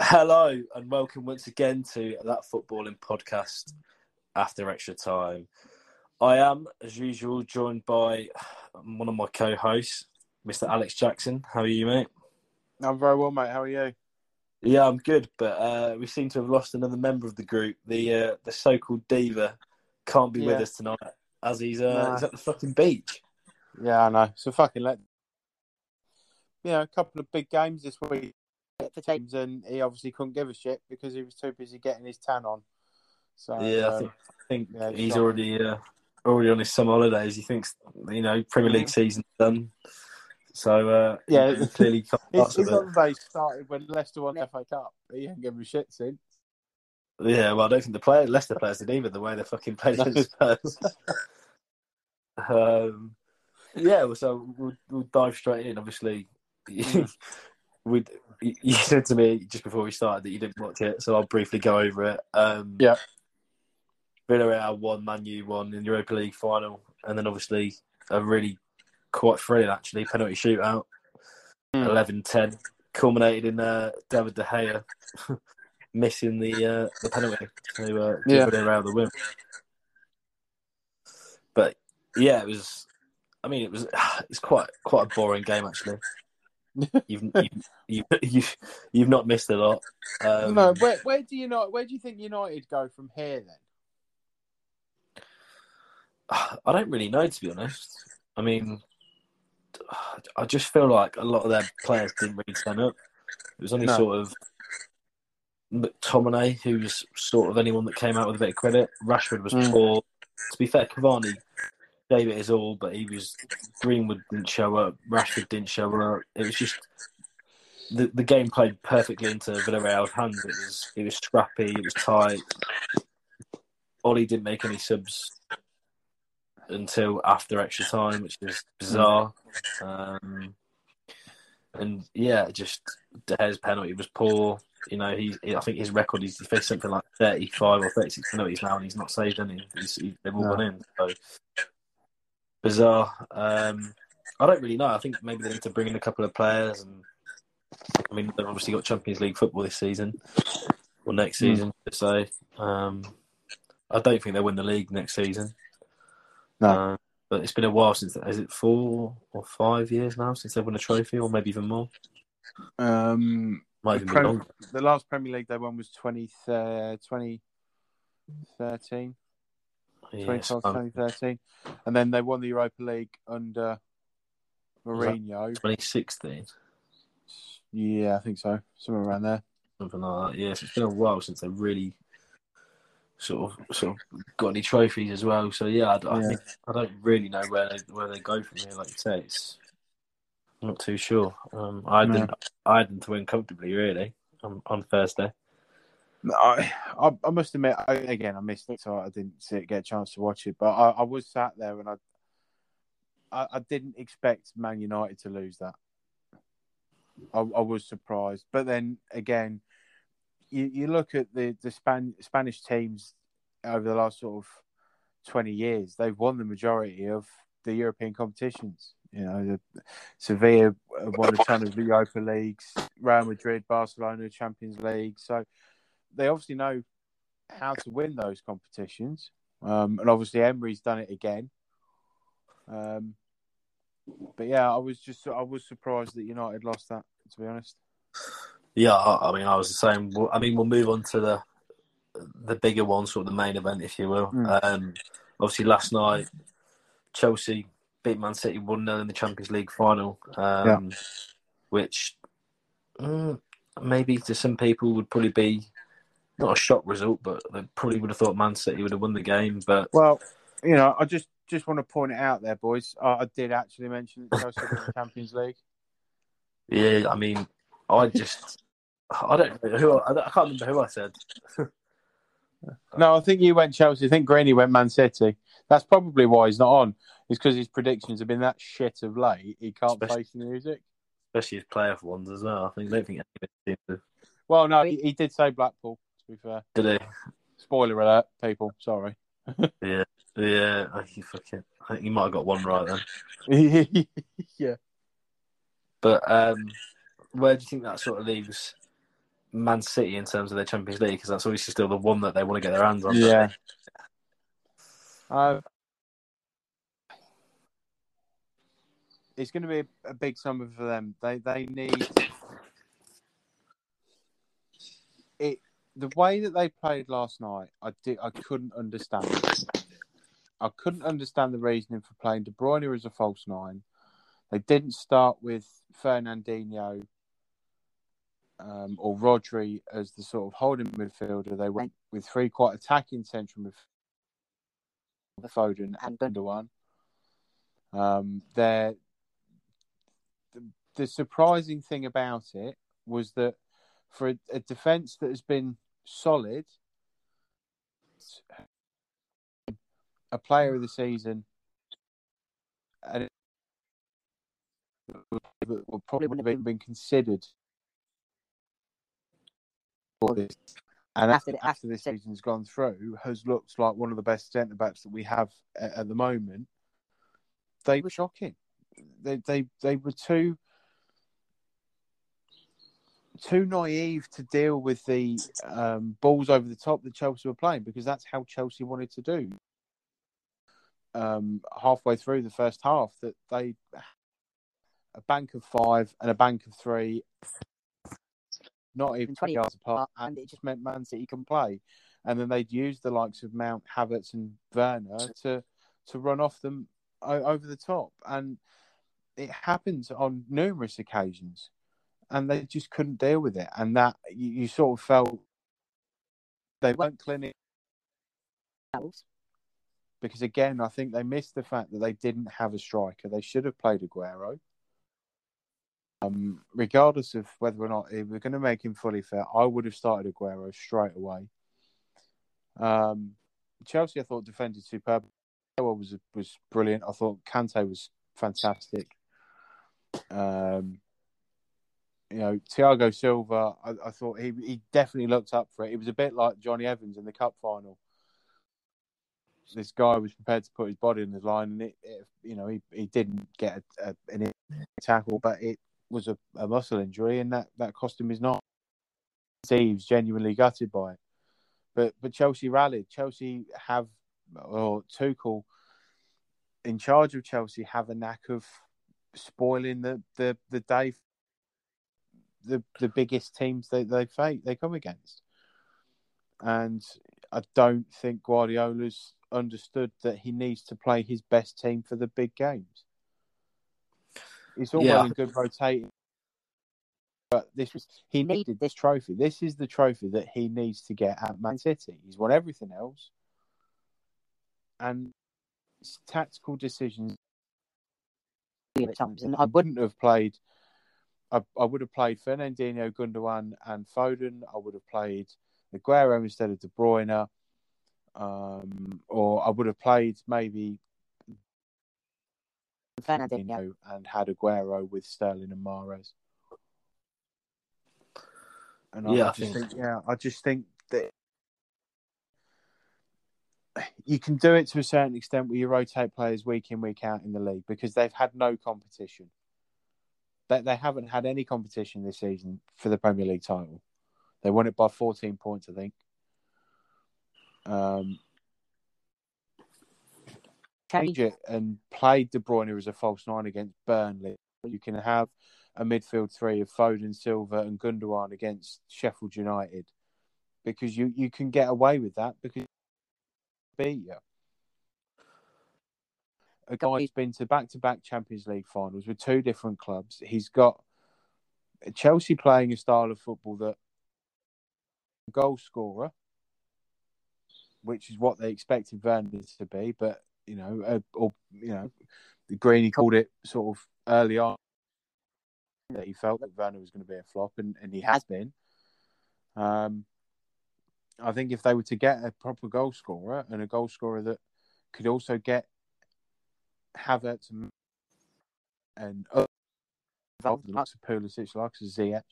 Hello and welcome once again to that footballing podcast after extra time. I am, as usual, joined by one of my co-hosts, Mr. Alex Jackson. How are you, mate? I'm very well, mate. How are you? Yeah, I'm good, but uh, we seem to have lost another member of the group. The uh, the so-called diva can't be with us tonight, as he's uh, Nah. he's at the fucking beach. Yeah, I know. So fucking let. Yeah, a couple of big games this week for teams, and he obviously couldn't give a shit because he was too busy getting his tan on. So yeah, I um, think, I think yeah, it's he's already uh, already on his summer holidays. He thinks you know Premier League season's done, so uh, Yeah. he clearly can't his, his holiday started when Leicester won the FA Cup. He ain't given a shit since. Yeah, well, I don't think the player, Leicester players did either. The way they fucking played against Spurs. um, yeah, well, so we'll, we'll dive straight in. Obviously, we you said to me just before we started that you didn't watch it, so I'll briefly go over it. Um, Yeah. Villarreal won, Man U won in the Europa League final, and then obviously a really quite thrilling actually penalty shootout, Hmm. 11-10, culminated in uh, David De Gea missing the uh, the penalty to uh, Yeah. Villarreal the win. But yeah, it was. I mean, it was. It's quite quite a boring game actually. You've you've, you've, you've, you've not missed a lot. Um, no, where where do you not? Where do you think United go from here then? I don't really know, to be honest. I mean, I just feel like a lot of their players didn't really turn up. It was only No. sort of McTominay, who was sort of anyone that came out with a bit of credit. Rashford was Mm. poor. To be fair, Cavani gave it his all, but he was Greenwood didn't show up. Rashford didn't show up. It was just the the game played perfectly into Villarreal's hands. It was it was scrappy. It was tight. Ole didn't make any subs until after extra time, which is bizarre. Um, and yeah, just De Gea's penalty was poor. You know, he, I think his record is he faced something like thirty-five or thirty-six penalties now, and he's not saved any. He's, he, they've all No. gone in. So bizarre. Um, I don't really know. I think maybe they need to bring in a couple of players, and I mean, they've obviously got Champions League football this season or next Hmm. season. So um, I don't think they'll win the league next season. No. Uh, but it's been a while since. Is it four or five years now since they've won a trophy, or maybe even more? Um, Might the, even be Prem- the last Premier League they won was 20, uh, 2013. Yes, 2012, um, 2013. And then they won the Europa League under Mourinho. 2016, Yeah, I think so. Somewhere around there. something like that. Yes, it's been a while since they really sort of sort of got any trophies as well. So yeah, I, I Yeah. think I don't really know where they where they go from here. Like you say, it's I'm not too sure. Um, I No. didn't I to win comfortably really on, on Thursday. I, I, I must admit, I, again, I missed it, so I didn't see it, get a chance to watch it. But I, I was sat there and I, I, I didn't expect Man United to lose that. I, I was surprised, but then again, you, you look at the the Span, Spanish teams over the last sort of twenty years; they've won the majority of the European competitions. You know, the, Sevilla won a ton of the Europa leagues, Real Madrid, Barcelona, Champions League. So they obviously know how to win those competitions. Um, and obviously Emery's done it again. Um, but yeah, I was just I was surprised that United lost that. To be honest. Yeah, I mean, I was the same. I mean, we'll move on to the the bigger one, sort of the main event, if you will. Mm. Um, obviously, last night Chelsea beat Man City one 0 in the Champions League final, um, yeah. which mm, maybe to some people would probably be not a shock result, but they probably would have thought Man City would have won the game. But well, you know, I just just want to point it out there, boys. I, I did actually mention that Chelsea won the Champions League. Yeah, I mean, I just I don't know who I, I can't remember who I said. no, I think you went Chelsea. I think Greeny went Man City. That's probably why he's not on. It's because his predictions have been that shit of late. He can't especially, face the music. Especially his playoff ones as well. I think I don't think anyone to. Well, no, he, he, did say Blackpool. To be fair, did he? Spoiler alert, people. Sorry. yeah, yeah. I think, fucking, I think he might have got one right then. yeah. But um, where do you think that sort of leaves Man City in terms of their Champions League? Because that's obviously still the one that they want to get their hands on. Yeah. Uh, it's going to be a, big summer for them. They they need it. The way that they played last night, I did I couldn't understand. I couldn't understand the reasoning for playing De Bruyne as a false nine. They didn't start with Fernandinho um, or Rodri as the sort of holding midfielder. They went with three quite attacking central midfielders, Foden and Gundogan. Um, the, the surprising thing about it was that for a, a defence that has been solid, a player of the season, and would probably wouldn't have been considered for this. And after, after this season's gone through, has looked like one of the best centre backs that we have at, at the moment. They were shocking. They they they were too too naive to deal with the um, balls over the top that Chelsea were playing because that's how Chelsea wanted to do. Um, halfway through the first half, that they a bank of five and a bank of three, not even 20 yards apart, and it just meant Man City can play. And then they'd use the likes of Mount, Havertz, and Werner to to run off them over the top. And it happens on numerous occasions, and they just couldn't deal with it. And that you, you sort of felt they weren't clinical because again, I think they missed the fact that they didn't have a striker. They should have played Aguero. Um, regardless of whether or not if we're going to make him fully fit, I would have started Aguero straight away. Um, Chelsea, I thought defended superb. was was brilliant. I thought Kante was fantastic. Um, you know, Thiago Silva, I, I, thought he he definitely looked up for it. It was a bit like Jonny Evans in the cup final. This guy was prepared to put his body in the line, and it, it you know, he, he didn't get a, a, an tackle, but it was a, a muscle injury, and that, that cost him his not. Was genuinely gutted by it. But but Chelsea rallied. Chelsea have, or Tuchel, in charge of Chelsea, have a knack of spoiling the the the day. The the biggest teams they they face they come against, and I don't think Guardiola's understood that he needs to play his best team for the big games. It's all yeah. well and good rotating, but this was he needed this trophy. This is the trophy that he needs to get at Man City. He's won everything else, and tactical decisions at times. And I wouldn't have played. I, I would have played Fernandinho, Gundogan, and Foden. I would have played Aguero instead of De Bruyne, um, or I would have played maybe Fernandinho and had Aguero with Sterling and Mahrez. And I, Yeah, I I just think- think, yeah, I just think that you can do it to a certain extent where you rotate players week in, week out in the league because they've had no competition. They, they haven't had any competition this season for the Premier League title. They won it by 14 points, I think. Um, change it and play De Bruyne as a false nine against Burnley. You can have a midfield three of Foden, Silva, and Gundogan against Sheffield United because you, you can get away with that because beat you. A guy who's been to back to back Champions League finals with two different clubs. He's got Chelsea playing a style of football that goal scorer, which is what they expected Werner to be, but you know, uh, or you know, Greeny called it sort of early on that he felt that Werner was going to be a flop, and, and he has been. Um, I think if they were to get a proper goal scorer and a goal scorer that could also get Havertz and, and involved, the of Pulisic, the likes of Ziyech,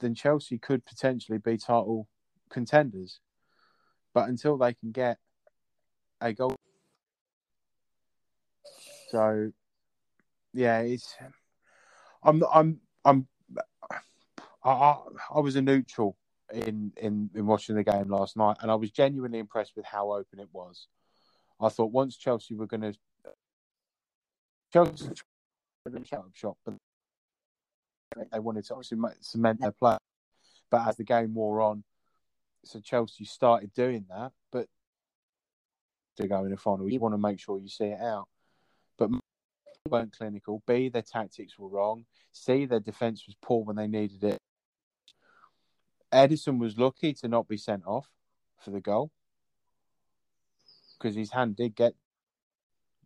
then Chelsea could potentially be title contenders. But until they can get a goal, so yeah, it's I'm I'm I'm I, I was a neutral in, in in watching the game last night, and I was genuinely impressed with how open it was. I thought once Chelsea were going to Chelsea shut up shop, but they wanted to obviously cement their play. But as the game wore on, so Chelsea started doing that. But to go in the final, you want to make sure you see it out. But weren't clinical. B, their tactics were wrong. C, their defence was poor when they needed it. Ederson was lucky to not be sent off for the goal because his hand did get.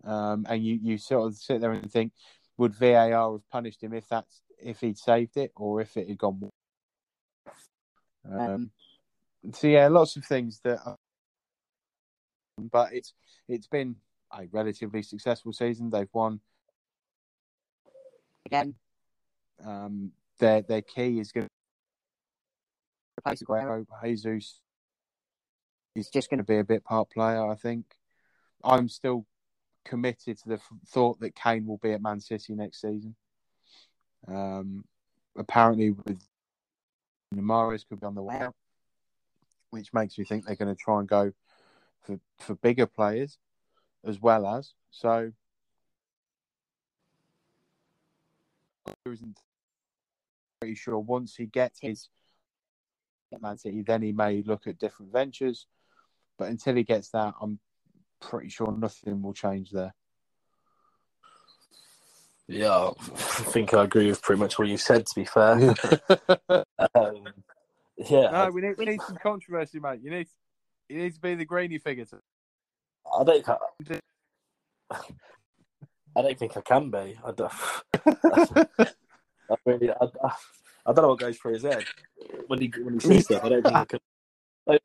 Um, and you, you sort of sit there and think, would VAR have punished him if that's if he'd saved it or if it had gone? Um, so yeah, lots of things that. Are, but it's it's been a relatively successful season. They've won again. Um, their their key is going to replace Aguero. Jesus is just going to be a bit part player. I think. I'm still committed to the f- thought that Kane will be at Man City next season. Um, apparently, with Mahrez could be on the way out, which makes me think they're going to try and go for for bigger players as well as so. Pretty sure once he gets his Man City, then he may look at different ventures. But until he gets that, I'm pretty sure nothing will change there. Yeah, I think I agree with pretty much what you said. To be fair, um, yeah, No, we need we need some controversy, mate. You need you need to be the grainy figure. To... I don't. I, don't think I can be. I don't. I really, I, I, don't know what goes through his head when he when he sees stuff. I don't think I could, I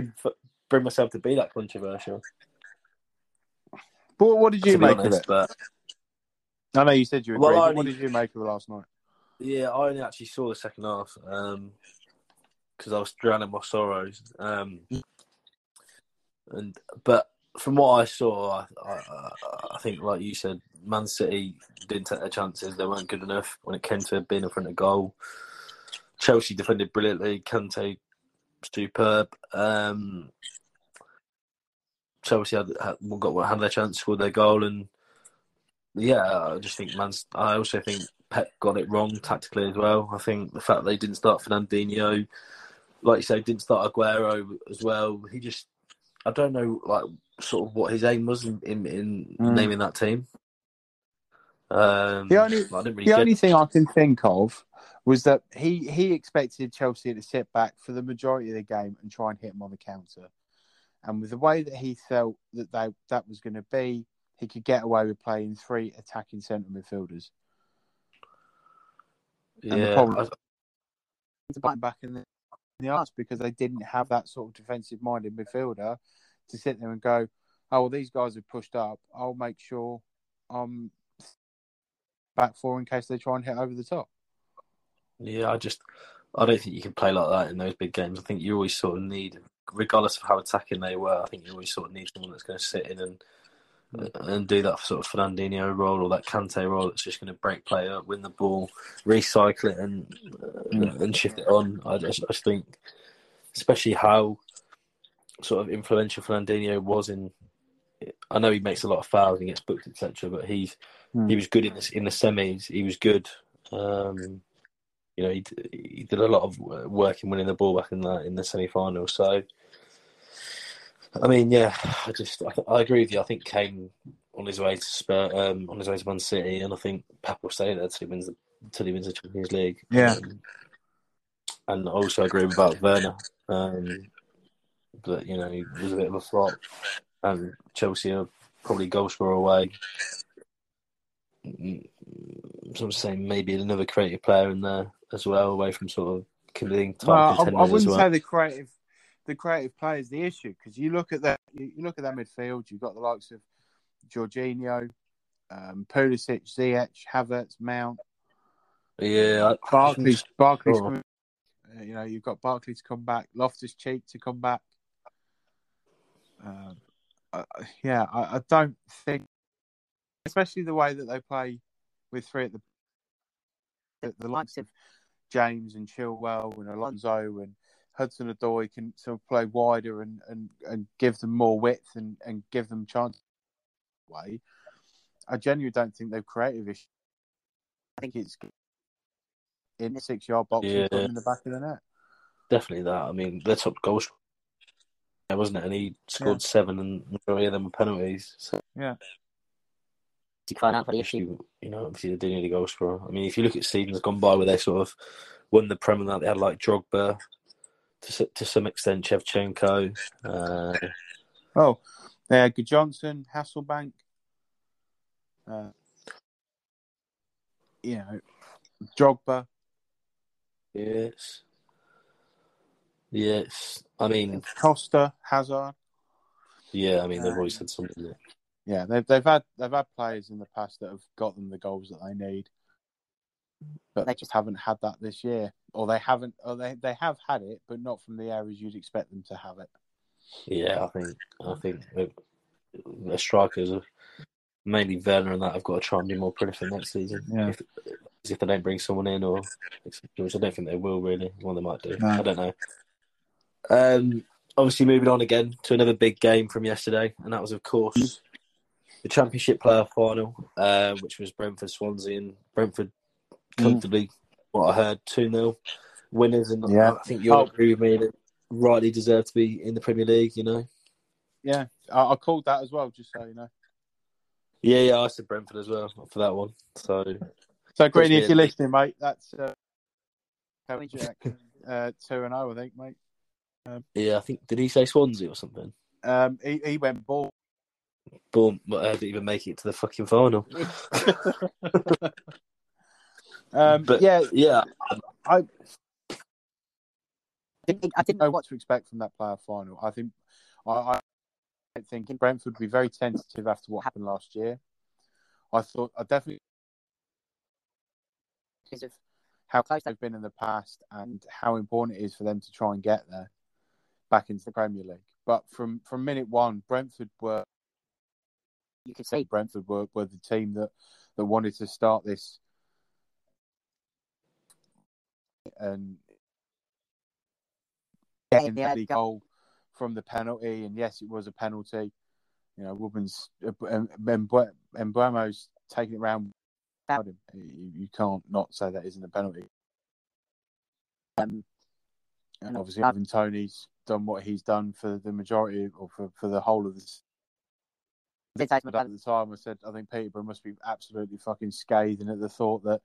I bring myself to be that controversial. But what did you make honest, of it? but I know you said you Well, agreed. I but what did you make of it last night? yeah, I only actually saw the second half because I was drowning my sorrows. Um, and but from what I saw, I, I, I think, like you said, Man City didn't take their chances. They weren't good enough when it came to being in front of goal. Chelsea defended brilliantly. Kante, superb. Um, Chelsea had, had got had their chance, scored their goal, and yeah, I just think Man. I also think Pep got it wrong tactically as well. I think the fact they didn't start Fernandinho, like you say, didn't start Aguero as well. He just, I don't know, like sort of what his aim was in in, in Mm. naming that team. Um, The only- really The get only thing I can think of was that he he expected Chelsea to sit back for the majority of the game and try and hit him on the counter. And with the way that he felt that they, that was going to be, he could get away with playing three attacking centre midfielders. and the problem- To back back in the the arse because they didn't have that sort of defensive minded midfielder to sit there and go, oh, well, these guys have pushed up. I'll make sure I'm back four in case they try and hit over the top. Yeah, I just I don't think you can play like that in those big games. I think you always sort of need, regardless of how attacking they were, I think you always sort of need someone that's going to sit in and and do that sort of Fernandinho role or that Kante role that's just going to break play up, win the ball, recycle it, and uh, and shift it on. I just, I just think, especially how sort of influential Fernandinho was in. I know he makes a lot of fouls and gets booked, etc. But he's Mm. he was good in the in the semis. He was good. Um, you know, he, he did a lot of work in winning the ball back in the in the semi final. So, I mean, yeah, I just I, I, agree with you. I think Kane on his way to Spur, um, on his way to Man City, and I think Pep will stay there till he wins the till he wins the Champions League. Yeah. Um, and I also agree about Werner. Um, but you know, he was a bit of a flop, and Chelsea are probably goal scorer away. So I'm saying maybe another creative player in there as well, away from sort of killing top Well, I, I wouldn't well. say the creative, the creative play is the issue because you look at that, you, you look at that midfield. You've got the likes of Jorginho, um, Pulisic, Ziyech, Havertz, Mount, Yeah, I- Barkley's. Barkley's. Oh. uh, you know, you've got Barkley to come back, Loftus Cheek to come back. Um, uh, yeah, I, I don't think, especially the way that they play with three at the the, the likes of James and Chilwell and Alonso and Hudson Odoi can sort of play wider and, and, and give them more width and, and give them chance way. I genuinely don't think they've creative issues. I think it's in the six yard box Yeah. in the back of the net. definitely that. I mean, their top goal wasn't it? And he scored seven, and majority of them were penalties. So to find out for the issue. issue, you know, obviously they do need a goal scorer. I mean, if you look at seasons gone by where they sort of won the Prem and that, they had like Drogba, to to some extent, Shevchenko. Uh, Oh, they had Good Johnson, Hasselbaink. Uh, you know, Drogba. yes, yes. I mean, Costa, Hazard. yeah. I mean, they've always had something. Yeah, they've they've had they've had players in the past that have got them the goals that they need, but they just haven't had that this year, or they haven't, or they they have had it, but not from the areas you'd expect them to have it. Yeah, I think I think the- the strikers are mainly Werner and that have got to try and be more prolific next season. Yeah. If, if they don't bring someone in, or which I don't think they will really. Well, they might do. No. I don't know. Um, obviously, moving on again to another big game from yesterday, and that was, of course, the Championship player final, uh, which was Brentford Swansea, and Brentford comfortably, what I heard, two 0 winners, and Yeah. I think you'll Oh. agree with me that rightly deserve to be in the Premier League. You know. Yeah, I, I called that as well, just so you know. Yeah, yeah, I said Brentford as well for that one. So So, Greeny, if you're listening, mate, that's uh, uh, two and zero, I think, mate. yeah, I think did he say Swansea or something? Um, he, he went ball. Boom! I didn't even make it to the fucking final. Um, But yeah, yeah, I Didn't, I didn't know what to expect from that player final. I think I, I think Brentford would be very tentative after what happened last year. I thought I definitely because of how close they've been in the past and how important it is for them to try and get there back into the Premier League. But from, from minute one, Brentford were you could say Brentford were, were the team that, that wanted to start this and getting yeah, the goal from the penalty. And yes, it was a penalty. You know, Woodman's and Mbeumo's taking it round. without him. You, can't not say that isn't a penalty. um, And obviously, Ivan Toney's done what he's done for the majority or for, for the whole of this. I did say to But my at the time, I said I think Peterborough must be absolutely fucking scathing at the thought that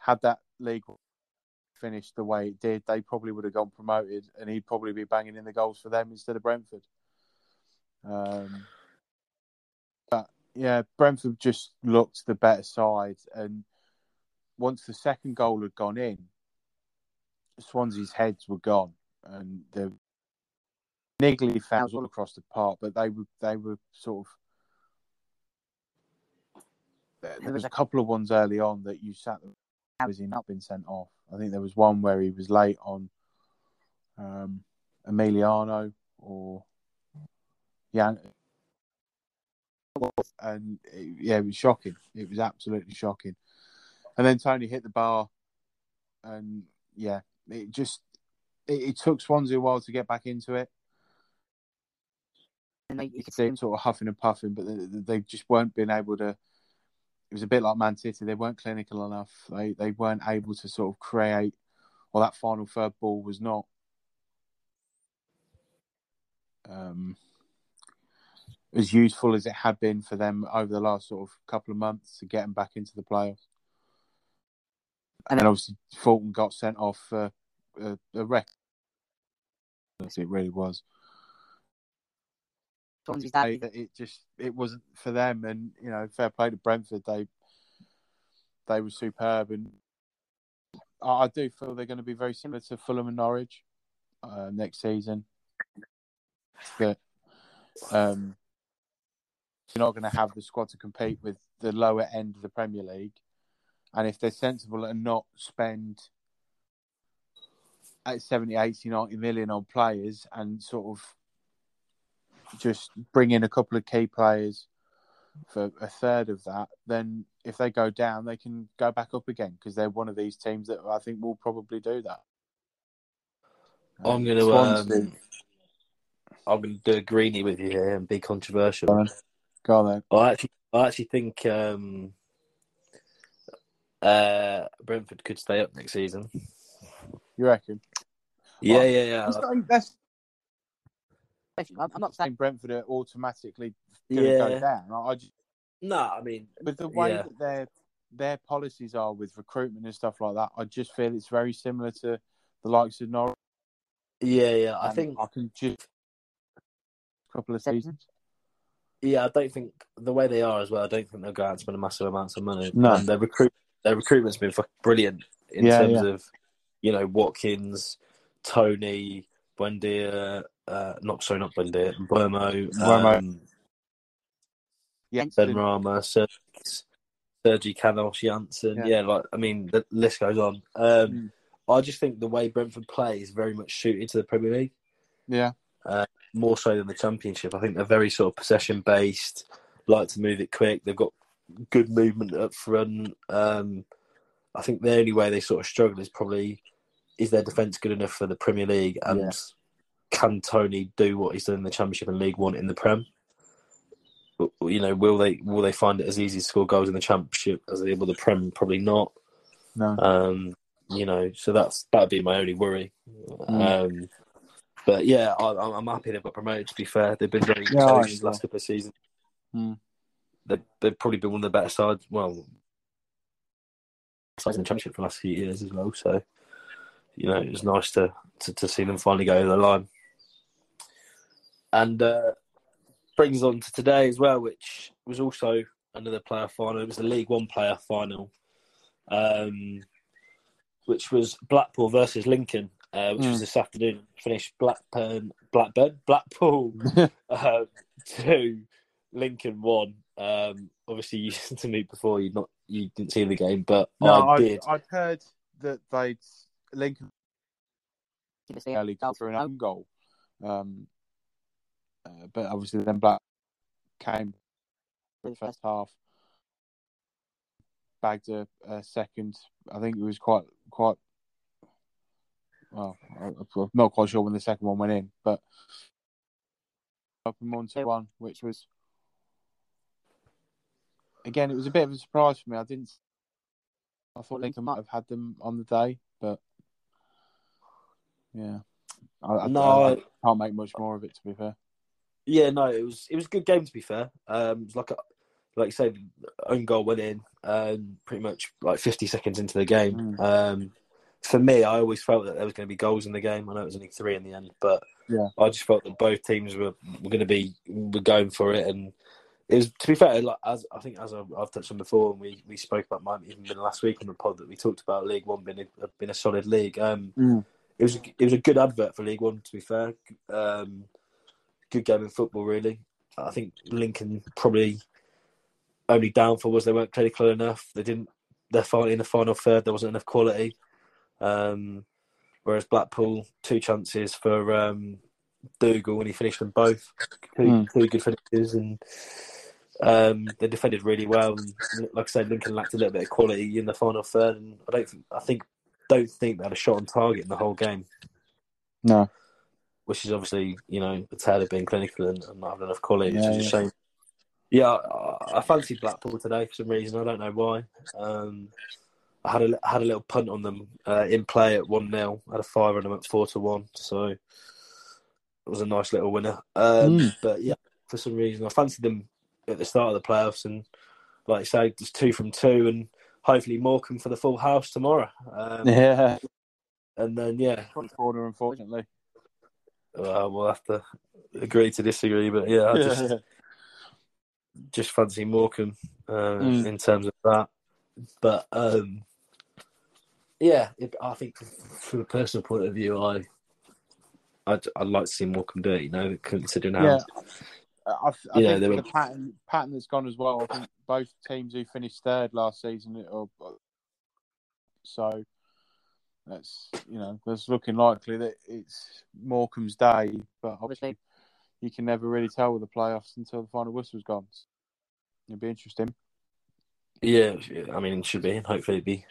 had that league finished the way it did, they probably would have gone promoted, and he'd probably be banging in the goals for them instead of Brentford. Um, but yeah, Brentford just looked the better side, and once the second goal had gone in, Swansea's heads were gone. and the niggly fouls all across the park, but they were they were sort of. There was a couple of ones early on that you sat there. Was he not been sent off? I think there was one where he was late on um, Emiliano or yeah, and it, yeah, it was shocking. It was absolutely shocking. And then Toney hit the bar, and yeah, it just it, it took Swansea a while to get back into it. And they, You could see them sort of huffing and puffing, but they, they just weren't being able to. It was a bit like Man City; they weren't clinical enough. They they weren't able to sort of create, or that final third ball was not. Um, as useful as it had been for them over the last sort of couple of months to get them back into the playoffs. And And then obviously Fulton got sent off for a, a wreck. It really was. Say that. that it just it wasn't for them, and you know, fair play to Brentford. They they were superb, and I, I do feel they're going to be very similar to Fulham and Norwich uh, next season. That um, you're not going to have the squad to compete with the lower end of the Premier League, and if they're sensible and not spend at 70, 80, 90 million on players and sort of just bring in a couple of key players for a third of that, then if they go down, they can go back up again because they're one of these teams that I think will probably do that. I'm going to um, I'm going to do a greenie with you here and be controversial. Go on. Go on then. I actually, I actually think um, uh, Brentford could stay up next season. You reckon? Yeah, Well, yeah, yeah. That's I'm I'm not saying saying Brentford are automatically going to go down. I, I just, No, I mean, with the way Yeah. that their their policies are with recruitment and stuff like that, I just feel it's very similar to the likes of Norwich. yeah, yeah. I and think, I can just a couple of seasons. yeah, I don't think the way they are as well. I don't think they'll go out and spend a massive amounts of money. No. And their recruit, their recruitment's been fucking brilliant in Yeah, terms yeah. of, you know, Watkins, Toney, Buendia, uh, not sorry, not Buendia, Buemo, Buemo. um, Yeah, Benrahma, Sergi, Sergi Canos, Janssen. Yeah. Yeah. like I mean, the list goes on. Um, Mm. I just think the way Brentford play is very much suited to the Premier League, yeah, more so than the Championship. I think they're very sort of possession based, like to move it quick. They've got good movement up front. Um, I think the only way they sort of struggle is probably is their defence good enough for the Premier League and Yeah. Can Toney do what he's done in the Championship and League One in the Prem? You know, will they will they find it as easy to score goals in the Championship as they will the Prem? Probably not. no, Um, you know, so that's that'd be my only worry. Mm. Um, but yeah, I, I'm I'm happy they've got promoted. To be fair, they've been very Yeah, I close the last couple of seasons. Mm. They've, they've probably been one of the better sides. Well, sides in the championship for the last few years as well. So, you know, it was nice to to, to see them finally go over the line. And uh, brings on to today as well, which was also another player final. It was the League One player final, um, which was Blackpool versus Lincoln, uh, which was Mm. this afternoon. Finished Blackburn, Blackburn, Blackpool um, two, Lincoln one. Um, obviously, you listened to me before. You not you didn't see the game, but no, I I'd, did. I'd heard that they'd Lincoln to see early goals for an own goal, um, uh, but obviously then Black came for the first half, bagged a, a second. I think it was quite quite. Well, I'm not quite sure when the second one went in, but up and one to one, which was again, it was a bit of a surprise for me. I didn't. I thought Lincoln might have had them on the day, but yeah, I, I, No, I- I can't make much more of it. To be fair, Yeah, no, it was it was a good game to be fair. Um, it was like a, like you said, own goal went in. Um, pretty much like 50 seconds into the game. Mm. Um, for me, I always felt that there was going to be goals in the game. I know it was only three in the end, but Yeah. I just felt that both teams were, were going to be were going for it, and it was to be fair. Like as I think as I've, I've touched on before, and we, we spoke about might even been last week on the pod that we talked about League One being a, being a solid league. Um, Mm. it was it was a good advert for League One. To be fair, um, good game of football. Really, I think Lincoln probably only downfall was they weren't clinical enough. They didn't. They're finally in the final third. There wasn't enough quality. Um, whereas Blackpool, two chances for um, Dougall, and he finished them both. Two, Mm. two good finishes, and um, they defended really well. And like I said, Lincoln lacked a little bit of quality in the final third, and I don't. think- I think don't think they had a shot on target in the whole game, No. Which is obviously you know a tale of being clinical and, and not having enough quality, which Yeah, is a shame. Yeah, I, I fancied Blackpool today for some reason. I don't know why. Um, I had a had a little punt on them uh, in play at one 0 Had a five on them at four to one, so it was a nice little winner. Um, Mm. But yeah, for some reason, I fancied them at the start of the playoffs, and like I say, just two from two, and hopefully Morecambe for the full house tomorrow. Um, Yeah. And then yeah, Corner, unfortunately. Well, we'll have to agree to disagree, but yeah, I just Yeah. just fancy Morecambe uh, Mm. in terms of that. But um, yeah, it, I think from a personal point of view, I I'd, I'd like to see Morecambe do it. You know, considering how Yeah. I, I Yeah, think the were- pattern pattern that's gone as well. I think both teams who finished third last season, or, so that's you know that's looking likely that it's Morecambe's day. But obviously, you can never really tell with the playoffs until the final whistle's gone. It'll be interesting. Yeah, I mean, it should be, and hopefully be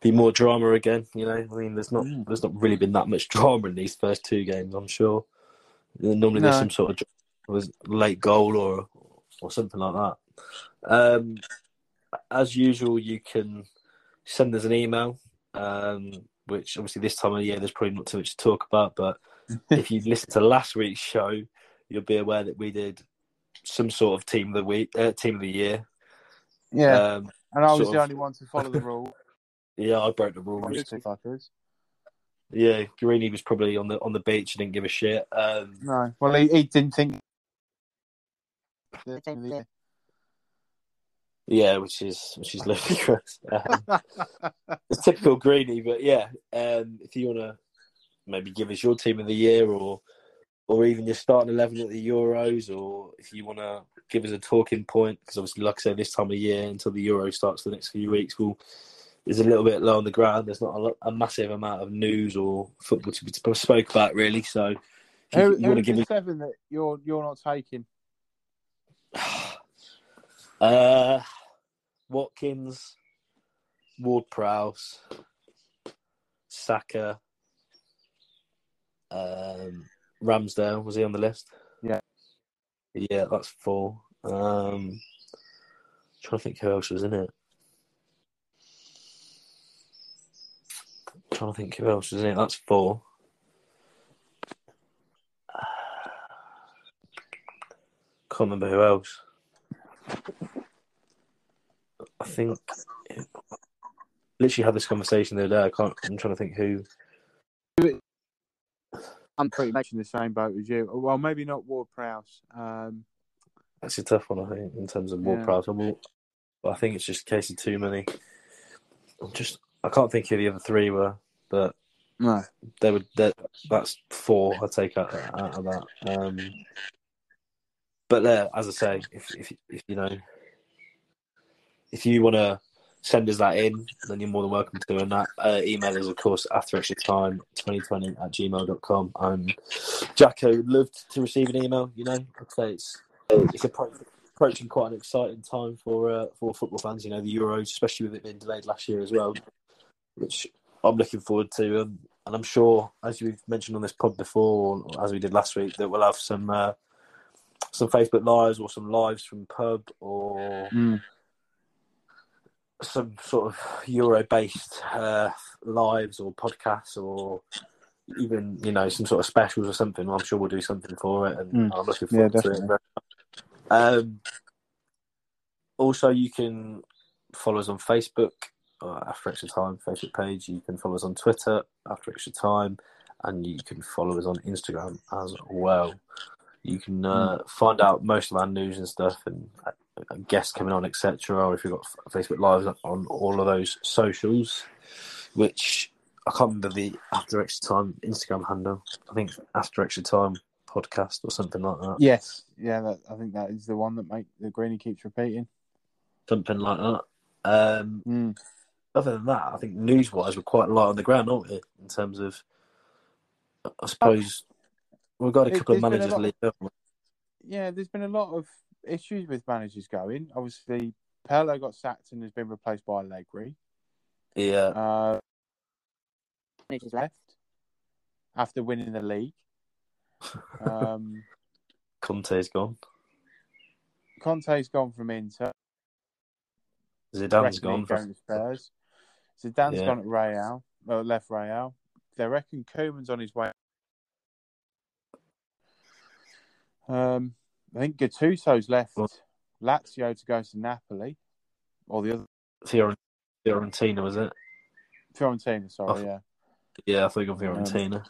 be more drama again. You know, I mean, there's not Mm. there's not really been that much drama in these first two games. I'm sure. Normally, there's some sort of was late goal or or something like that. Um, as usual, you can send us an email. Um, which obviously this time of year there's probably not too much to talk about, but if you listened to last week's show, you'll be aware that we did some sort of team of the week, uh, team of the year. Yeah, Um, and I was the of- only one to follow the rule. yeah, I broke the rules. Those two fuckers. Yeah, Greeny was probably on the on the beach and didn't give a shit. Um, No, well, he, he didn't think. Yeah, which is which is ludicrous. Um, it's typical Greeny, but yeah, um, if you want to maybe give us your team of the year or or even your starting eleven at the Euros, or if you want to give us a talking point, because obviously, like I said, this time of year until the Euro starts for the next few weeks, we'll is a little bit low on the ground. There's not a, lo- a massive amount of news or football to be sp- spoke about, really. So, you, Who, you want to give us seven that you're you're not taking? Uh, Watkins, Ward Prowse, Saka, um, Ramsdale. Was he on the list? Yeah. Yeah, that's four. Um, trying to think who else was in it. Trying to think who else was in it. That's four. Can't remember who else. I think literally had this conversation the other day. I can't. I'm trying to think who. I'm pretty much in the same boat as you. Well, maybe not Ward Prowse. Um, That's a tough one, I think, in terms of Ward Yeah. Prowse. But I think it's just a case of too many. I'm just. I can't think who the other three were, but no. they would. That's four. I take out, out of that. Um, but there, as I say, if if, if you know, if you want to send us that in, then you're more than welcome to. And that uh, email is, of course, after extra time 2020 at gmail.com. And Jacko would love to receive an email. You know, I'd say it's it's approaching quite an exciting time for uh, for football fans. You know, the Euros, especially with it being delayed last year as well, which I'm looking forward to. Um, and I'm sure, as we've mentioned on this pod before, or as we did last week, that we'll have some uh, some Facebook lives or some lives from pub or Mm. Some sort of Euro-based uh, lives or podcasts or even you know some sort of specials or something. I'm sure we'll do something for it, and Mm. I'm looking Yeah, forward to it. Um, also, you can follow us on Facebook uh, after extra time Facebook page. You can follow us on Twitter after extra time, and you can follow us on Instagram as well. You can uh, find out most of our news and stuff, and guests coming on, etc. Or if you've got Facebook Lives on all of those socials, which I can't remember the after extra time Instagram handle. I think after extra time podcast or something like that. Yes, yeah, that, I think that is the one that make the Greeny keeps repeating. Something like that. Um, Mm. other than that, I think news wise we're quite light on the ground, aren't we? In terms of, I suppose we've got a couple of there's been a managers leave. Yeah, there's been a lot of issues with managers going. Obviously, Pirlo got sacked and has been replaced by Allegri. Yeah, Uh, Managers left. after winning the league. Um, Conte's gone. Conte's gone from Inter. Zidane's gone. he's For, Spurs. Zidane's Yeah. gone at Real. Well, left Real. They reckon Koeman's on his way. Um, I think Gattuso's left Lazio to go to Napoli, or the other Fior- Fiorentina was it? Fiorentina. Sorry, Oh. yeah, Yeah, I think of Fiorentina.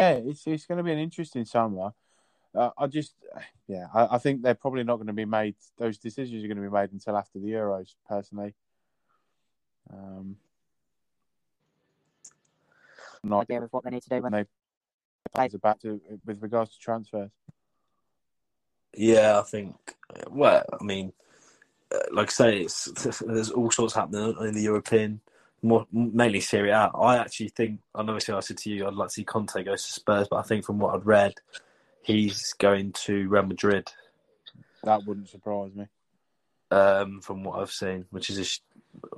yeah. It's it's going to be an interesting summer. Uh, I just, yeah, I, I think they're probably not going to be made. Those decisions are going to be made until after the Euros. Personally, um, not Idea of what they need to do when when they play about to with regards to transfers. Yeah, I think. Well, I mean, uh, like I say, it's there's all sorts happening in the European, more mainly Serie A. I actually think, I know I said to you, I'd like to see Conte go to Spurs, but I think from what I've read, he's going to Real Madrid. That wouldn't surprise me. Um, from what I've seen, which is a sh-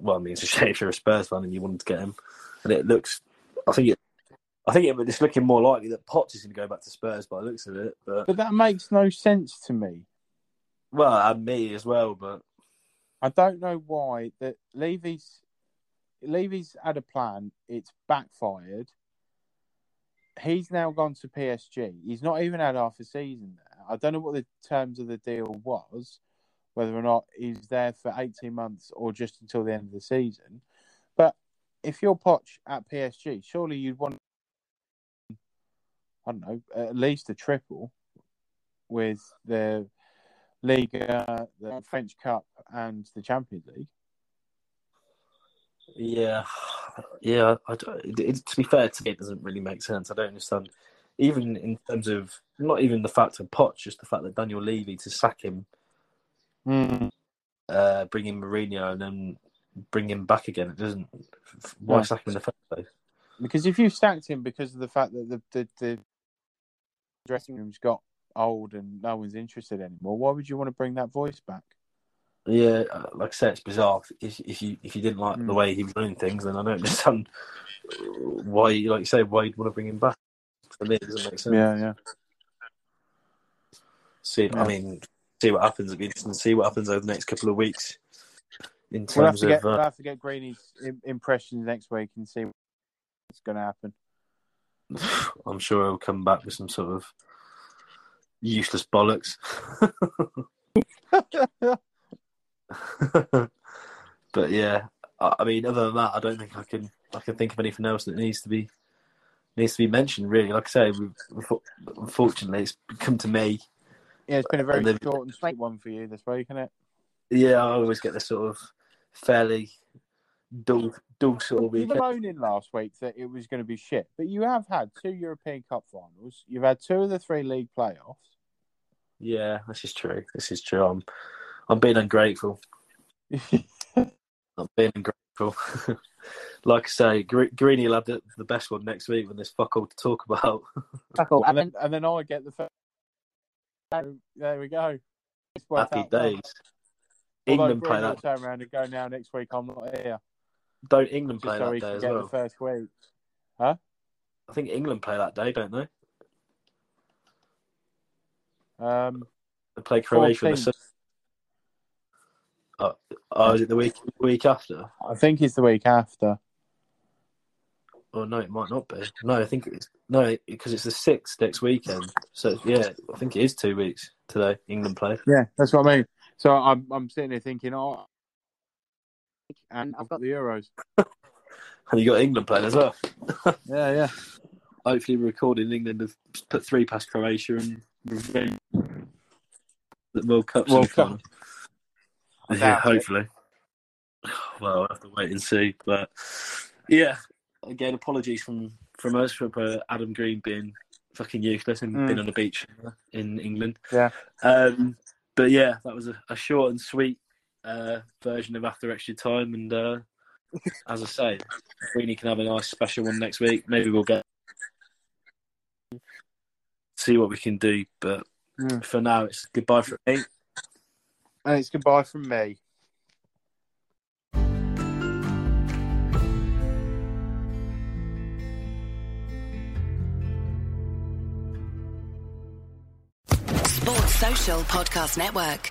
well, I mean, it's a shame if you're a Spurs fan and you wanted to get him, and it looks. I think it. I think it, it's looking more likely that Poch is going to go back to Spurs by the looks of it, but But that makes no sense to me. well, and me as well, but I don't know why that Levy's Levy's had a plan. It's backfired. He's now gone to PSG. He's not even had half a season there. I don't know what the terms of the deal was, whether or not he's there for eighteen months or just until the end of the season. But if you're Poch at PSG, surely you'd want, I don't know, at least a triple with the Liga, the French Cup, and the Champions League. Yeah, yeah. I, don't- it, to be fair to me, it doesn't really make sense. I don't understand, even in terms of not even the fact of Poch, just the fact that Daniel Levy to sack him, uh, bring in Mourinho, and then bring him back again. It doesn't. Why No. sack him in the first place? Because if you sacked him because of the fact that the, the, the dressing room's got old and no one's interested anymore, why would you want to bring that voice back? Yeah, uh, like I said, it's bizarre. If, if you if you didn't like the Mm. way he was doing things, then I don't understand why, like you say, why you'd want to bring him back. For me, it doesn't make sense. Yeah, yeah. See, Yeah. I mean, see what happens. It'd be interesting to see what happens over the next couple of weeks in We'll have terms to get of. we'll Uh, have to get Greeny's impressions next week and see what's going to happen. I'm sure he'll come back with some sort of useless bollocks. but yeah, I, I mean, other than that, I don't think I can. I can think of anything else that needs to be needs to be mentioned. Really, like I say, unfortunately, it's come to me. Yeah, it's been a very And short and sweet one for you this week, isn't it? Yeah, I always get this sort of fairly dull, dull sort of You were weekend. moaning last week that it was going to be shit, but you have had two European Cup finals. You've had two of the three league playoffs. Yeah, this is true. This is true. I'm, I'm being ungrateful. I'm being ungrateful. like I say, Gre- Greeny will have the, the best one next week when there's fuck all to talk about. Fuck all. and And then and then I get the first. There we go. Happy days. Although England play Green will that. turn around and go now next week. I'm not here, Don't England play that day as get the well? first week. Huh? I think England play that day, don't they? Um, They play Croatia. the 14th. Oh, oh, is it the week week after? I think it's the week after. Oh no, it might not be. No, I think it's no because it's the sixth next weekend. So yeah, I think it is two weeks today. England play. Yeah, that's what I mean. So I'm I'm sitting there thinking, oh, and I've got the Euros. And you got England playing as well. Yeah, yeah. Hopefully, we're recording England have put three past Croatia and the World Cup. World semi-final. Yeah, doubt it. hopefully. well, I'll have to wait and see. But yeah, again, apologies from from us for uh, Adam Green being fucking useless and Mm. being on the beach in England. Yeah. Um, but yeah, that was a, a short and sweet uh, version of After Extra Time. And uh, as I say, Greeny can have a nice special one next week. Maybe we'll get see what we can do. But Mm. for now, it's goodbye from me. And it's goodbye from me. Sports Social Podcast Network.